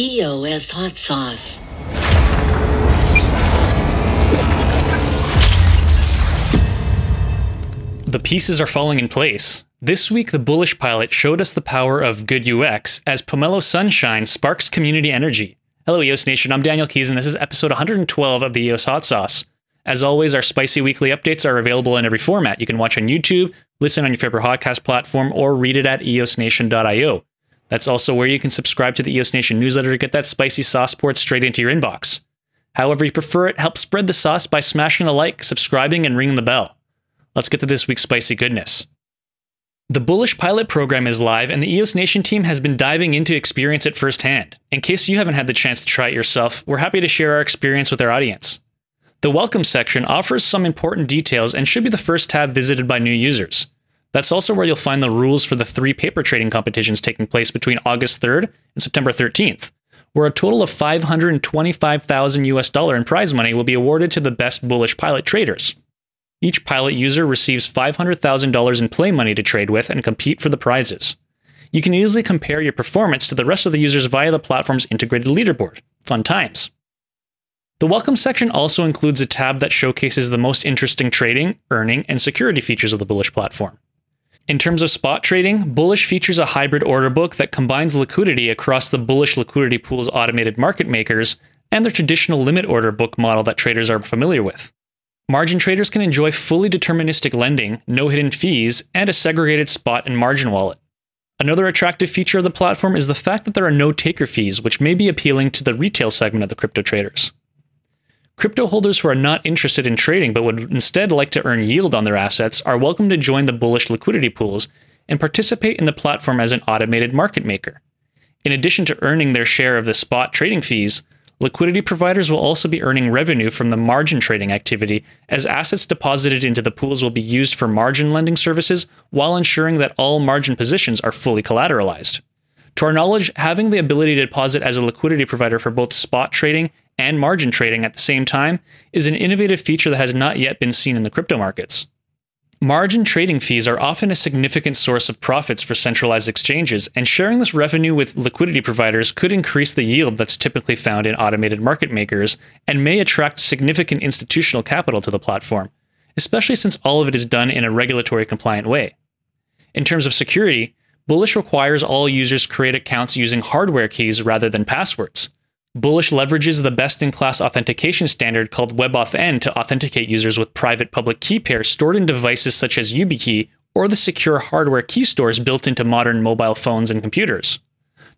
EOS hot sauce. The pieces are falling in place. This week, the Bullish Pilot showed us the power of good UX as Pomelo Sunshine sparks community energy. Hello, EOS Nation. I'm Daniel Keys, and this is episode 112 of the EOS Hot Sauce. As always, our spicy weekly updates are available in every format. You can watch on YouTube, listen on your favorite podcast platform, or read it at eosnation.io. That's also where you can subscribe to the EOS Nation newsletter to get that spicy sauce poured straight into your inbox. However you prefer it, help spread the sauce by smashing a like, subscribing, and ringing the bell. Let's get to this week's spicy goodness. The Bullish Pilot program is live, and the EOS Nation team has been diving in to experience it firsthand. In case you haven't had the chance to try it yourself, we're happy to share our experience with our audience. The Welcome section offers some important details and should be the first tab visited by new users. That's also where you'll find the rules for the three paper trading competitions taking place between August 3rd and September 13th, where a total of 525,000 US dollar in prize money will be awarded to the best bullish pilot traders. Each pilot user receives $500,000 in play money to trade with and compete for the prizes. You can easily compare your performance to the rest of the users via the platform's integrated leaderboard. Fun times. The Welcome section also includes a tab that showcases the most interesting trading, earning, and security features of the Bullish platform. In terms of spot trading, Bullish features a hybrid order book that combines liquidity across the Bullish liquidity pool's automated market makers and the traditional limit order book model that traders are familiar with. Margin traders can enjoy fully deterministic lending, no hidden fees, and a segregated spot and margin wallet. Another attractive feature of the platform is the fact that there are no taker fees, which may be appealing to the retail segment of the crypto traders. Crypto holders who are not interested in trading but would instead like to earn yield on their assets are welcome to join the bullish liquidity pools and participate in the platform as an automated market maker. In addition to earning their share of the spot trading fees, Liquidity providers will also be earning revenue from the margin trading activity, as assets deposited into the pools will be used for margin lending services while ensuring that all margin positions are fully collateralized. To our knowledge, having the ability to deposit as a liquidity provider for both spot trading and margin trading at the same time is an innovative feature that has not yet been seen in the crypto markets. Margin trading fees are often a significant source of profits for centralized exchanges, and sharing this revenue with liquidity providers could increase the yield that's typically found in automated market makers and may attract significant institutional capital to the platform, especially since all of it is done in a regulatory compliant way. In terms of security, Bullish requires all users create accounts using hardware keys rather than passwords. Bullish leverages the best in class authentication standard called WebAuthn to authenticate users with private public key pairs stored in devices such as YubiKey or the secure hardware key stores built into modern mobile phones and computers.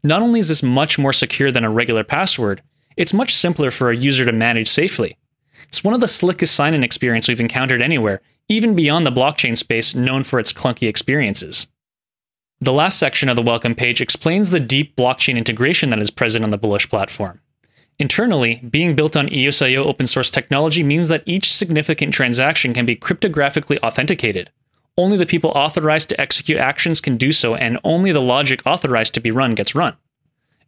Not only is this much more secure than a regular password, it's much simpler for a user to manage safely. It's one of the slickest sign in experience we've encountered anywhere, even beyond the blockchain space known for its clunky experiences. The last section of the welcome page explains the deep blockchain integration that is present on the Bullish platform. Internally, being built on EOSIO open source technology means that each significant transaction can be cryptographically authenticated. Only the people authorized to execute actions can do so, and only the logic authorized to be run gets run.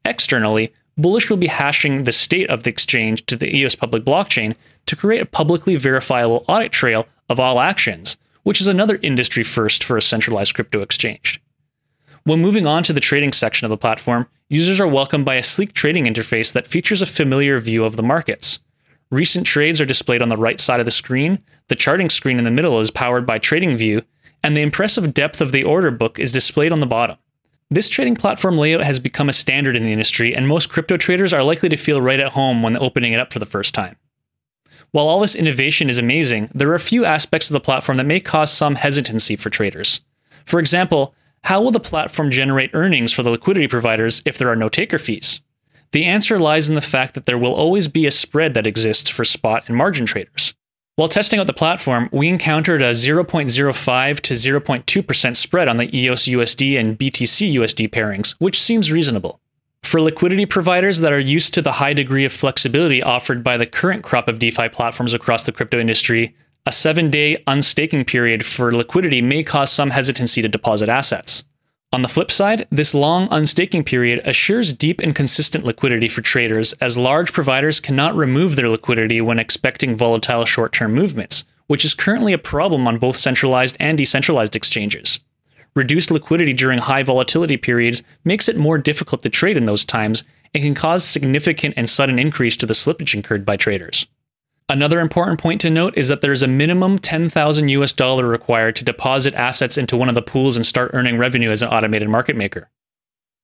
Externally, Bullish will be hashing the state of the exchange to the EOS public blockchain to create a publicly verifiable audit trail of all actions, which is another industry first for a centralized crypto exchange. When moving on to the trading section of the platform, users are welcomed by a sleek trading interface that features a familiar view of the markets. Recent trades are displayed on the right side of the screen, the charting screen in the middle is powered by TradingView, and the impressive depth of the order book is displayed on the bottom. This trading platform layout has become a standard in the industry, and most crypto traders are likely to feel right at home when opening it up for the first time. While all this innovation is amazing, there are a few aspects of the platform that may cause some hesitancy for traders. For example, how will the platform generate earnings for the liquidity providers if there are no taker fees? The answer lies in the fact that there will always be a spread that exists for spot and margin traders. While testing out the platform, we encountered a 0.05 to 0.2% spread on the EOS USD and BTC USD pairings, which seems reasonable. For liquidity providers that are used to the high degree of flexibility offered by the current crop of DeFi platforms across the crypto industry, a seven day unstaking period for liquidity may cause some hesitancy to deposit assets. On the flip side, this long unstaking period assures deep and consistent liquidity for traders, as large providers cannot remove their liquidity when expecting volatile short term movements, which is currently a problem on both centralized and decentralized exchanges. Reduced liquidity during high volatility periods makes it more difficult to trade in those times, and can cause significant and sudden increase to the slippage incurred by traders. Another important point to note is that there is a minimum 10,000 US dollar required to deposit assets into one of the pools and start earning revenue as an automated market maker.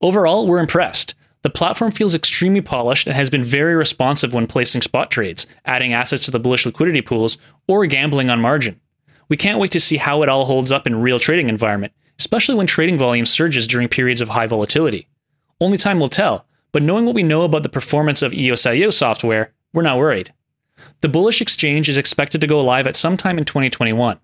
Overall, we're impressed. The platform feels extremely polished and has been very responsive when placing spot trades, adding assets to the bullish liquidity pools, or gambling on margin. We can't wait to see how it all holds up in real trading environment, especially when trading volume surges during periods of high volatility. Only time will tell, but knowing what we know about the performance of EOS.IO software, we're not worried. The bullish exchange is expected to go live at some time in 2021.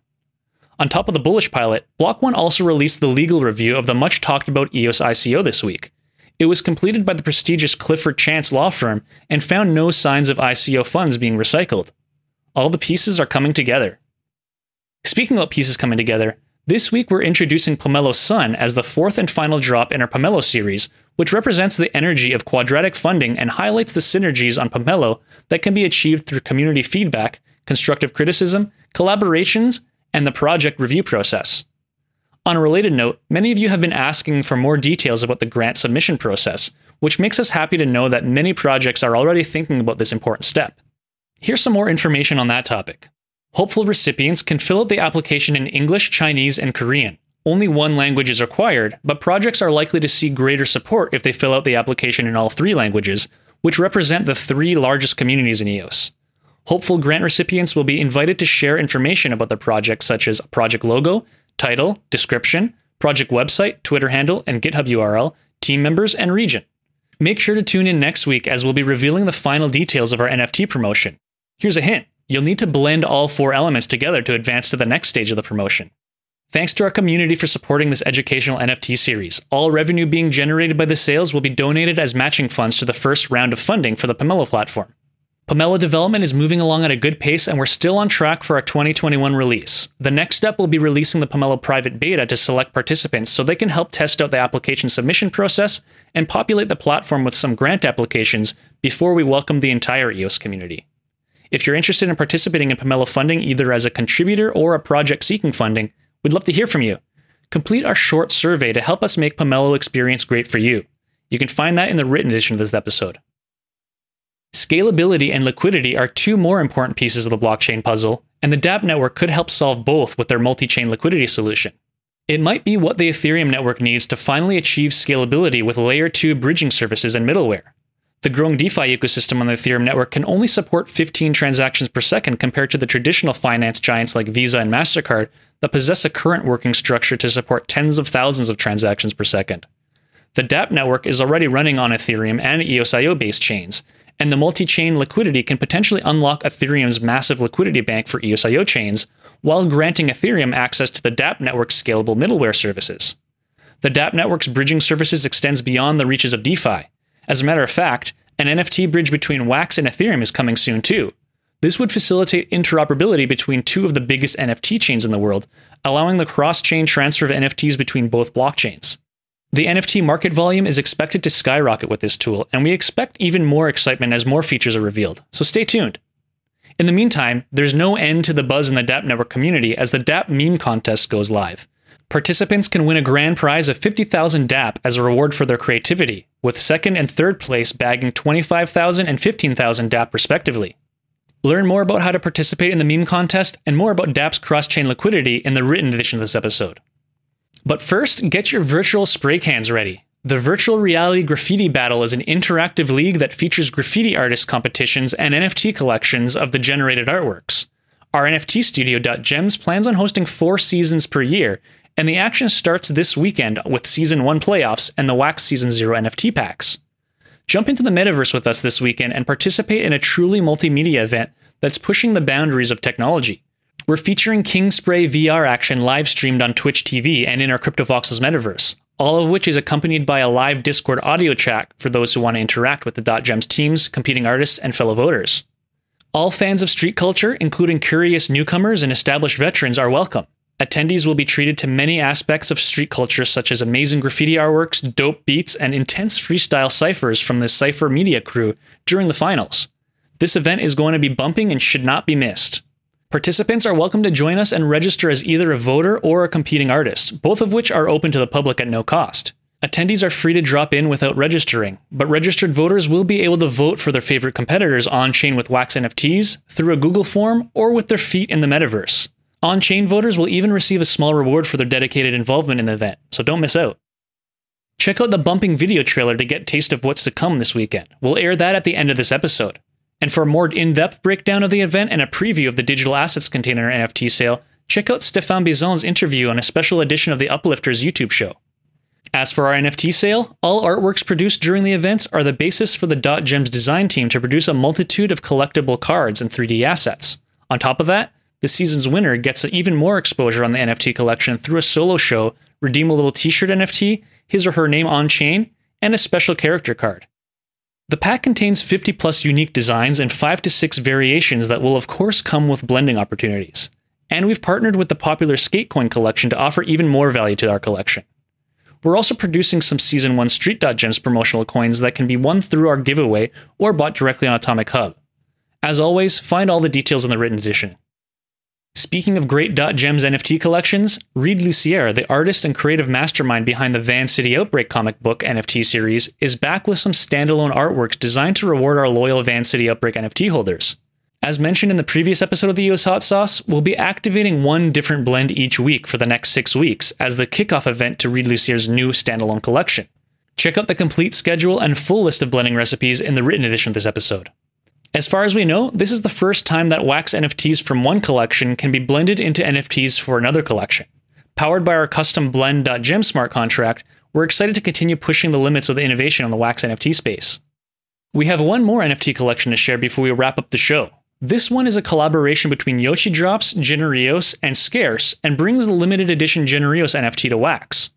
On top of the bullish pilot, Block One also released the legal review of the much talked about EOS ICO this week. It was completed by the prestigious Clifford Chance law firm and found no signs of ICO funds being recycled. All the pieces are coming together. Speaking about pieces coming together, this week we're introducing Pomelo Sun as the fourth and final drop in our Pomelo series, which represents the energy of quadratic funding and highlights the synergies on Pomelo that can be achieved through community feedback, constructive criticism, collaborations, and the project review process. On a related note, many of you have been asking for more details about the grant submission process, which makes us happy to know that many projects are already thinking about this important step. Here's some more information on that topic. Hopeful recipients can fill out the application in English, Chinese, and Korean. Only one language is required, but projects are likely to see greater support if they fill out the application in all three languages, which represent the three largest communities in EOS. Hopeful grant recipients will be invited to share information about the project, such as project logo, title, description, project website, Twitter handle, and GitHub URL, team members, and region. Make sure to tune in next week as we'll be revealing the final details of our NFT promotion. Here's a hint you'll need to blend all four elements together to advance to the next stage of the promotion. Thanks to our community for supporting this educational NFT series. All revenue being generated by the sales will be donated as matching funds to the first round of funding for the Pomelo platform. Pomelo development is moving along at a good pace, and we're still on track for our 2021 release. The next step will be releasing the Pomelo private beta to select participants so they can help test out the application submission process and populate the platform with some grant applications before we welcome the entire EOS community. If you're interested in participating in Pomelo funding either as a contributor or a project seeking funding, we'd love to hear from you. Complete our short survey to help us make Pomelo experience great for you. You can find that in the written edition of this episode. Scalability and liquidity are two more important pieces of the blockchain puzzle, and the dApp network could help solve both with their multi chain liquidity solution. It might be what the Ethereum network needs to finally achieve scalability with layer 2 bridging services and middleware. The growing DeFi ecosystem on the Ethereum network can only support 15 transactions per second compared to the traditional finance giants like Visa and MasterCard that possess a current working structure to support tens of thousands of transactions per second. The dApp network is already running on Ethereum and EOSIO based chains, and the multi chain liquidity can potentially unlock Ethereum's massive liquidity bank for EOSIO chains while granting Ethereum access to the dApp network's scalable middleware services. The dApp network's bridging services extends beyond the reaches of DeFi. As a matter of fact, an NFT bridge between Wax and Ethereum is coming soon too. This would facilitate interoperability between two of the biggest NFT chains in the world, allowing the cross chain transfer of NFTs between both blockchains. The NFT market volume is expected to skyrocket with this tool, and we expect even more excitement as more features are revealed, so stay tuned. In the meantime, there's no end to the buzz in the dApp Network community as the dApp meme contest goes live. Participants can win a grand prize of 50,000 dApp as a reward for their creativity, with second and third place bagging 25,000 and 15,000 dApp respectively. Learn more about how to participate in the meme contest and more about dApp's cross chain liquidity in the written edition of this episode. But first, get your virtual spray cans ready. The Virtual Reality Graffiti Battle is an interactive league that features graffiti artist competitions and NFT collections of the generated artworks. Our NFT studio, Gems, plans on hosting four seasons per year, and the action starts this weekend with Season 1 playoffs and the Wax Season 0 NFT packs. Jump into the metaverse with us this weekend and participate in a truly multimedia event that's pushing the boundaries of technology. We're featuring Kingspray VR action live streamed on Twitch TV and in our CryptoVoxels metaverse, all of which is accompanied by a live Discord audio chat for those who want to interact with the Dot Gems teams, competing artists, and fellow voters. All fans of street culture, including curious newcomers and established veterans, are welcome. Attendees will be treated to many aspects of street culture, such as amazing graffiti artworks, dope beats, and intense freestyle ciphers from the Cypher Media crew during the finals. This event is going to be bumping and should not be missed. Participants are welcome to join us and register as either a voter or a competing artist, both of which are open to the public at no cost. Attendees are free to drop in without registering, but registered voters will be able to vote for their favorite competitors on chain with Wax NFTs through a Google form or with their feet in the metaverse. On chain voters will even receive a small reward for their dedicated involvement in the event, so don't miss out. Check out the bumping video trailer to get taste of what's to come this weekend. We'll air that at the end of this episode. And for a more in-depth breakdown of the event and a preview of the digital assets container NFT sale, check out Stefan Bizon's interview on a special edition of the Uplifters YouTube show. As for our NFT sale, all artworks produced during the events are the basis for the Dot Gems design team to produce a multitude of collectible cards and 3D assets. On top of that, the season's winner gets even more exposure on the NFT collection through a solo show, redeemable t shirt NFT, his or her name on chain, and a special character card. The pack contains 50 plus unique designs and 5 to 6 variations that will, of course, come with blending opportunities. And we've partnered with the popular Skatecoin collection to offer even more value to our collection. We're also producing some Season 1 Street Gems promotional coins that can be won through our giveaway or bought directly on Atomic Hub. As always, find all the details in the written edition. Speaking of great Gems NFT collections, Reed Lucier, the artist and creative mastermind behind the Van City Outbreak comic book NFT series, is back with some standalone artworks designed to reward our loyal Van City Outbreak NFT holders. As mentioned in the previous episode of the EOS Hot Sauce, we'll be activating one different blend each week for the next six weeks as the kickoff event to Reed Lucier's new standalone collection. Check out the complete schedule and full list of blending recipes in the written edition of this episode. As far as we know, this is the first time that wax NFTs from one collection can be blended into NFTs for another collection. Powered by our custom blend.gem smart contract, we're excited to continue pushing the limits of the innovation on the wax NFT space. We have one more NFT collection to share before we wrap up the show. This one is a collaboration between Yoshi Drops, Generios, and Scarce, and brings the limited edition Generios NFT to Wax.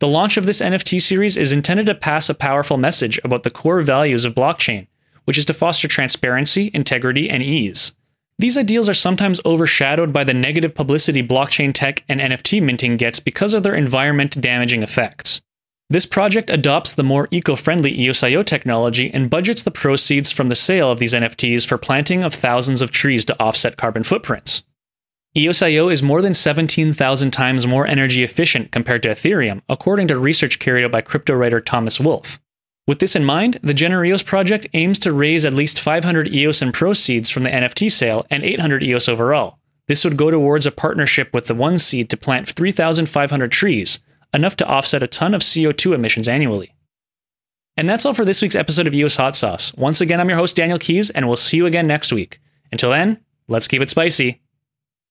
The launch of this NFT series is intended to pass a powerful message about the core values of blockchain which is to foster transparency, integrity, and ease. These ideals are sometimes overshadowed by the negative publicity blockchain tech and NFT minting gets because of their environment damaging effects. This project adopts the more eco friendly EOSIO technology and budgets the proceeds from the sale of these NFTs for planting of thousands of trees to offset carbon footprints. EOSIO is more than 17,000 times more energy efficient compared to Ethereum, according to research carried out by crypto writer Thomas Wolfe. With this in mind, the Generios project aims to raise at least 500 EOS in proceeds from the NFT sale and 800 EOS overall. This would go towards a partnership with the One Seed to plant 3,500 trees, enough to offset a ton of CO2 emissions annually. And that's all for this week's episode of EOS Hot Sauce. Once again, I'm your host, Daniel Keys, and we'll see you again next week. Until then, let's keep it spicy.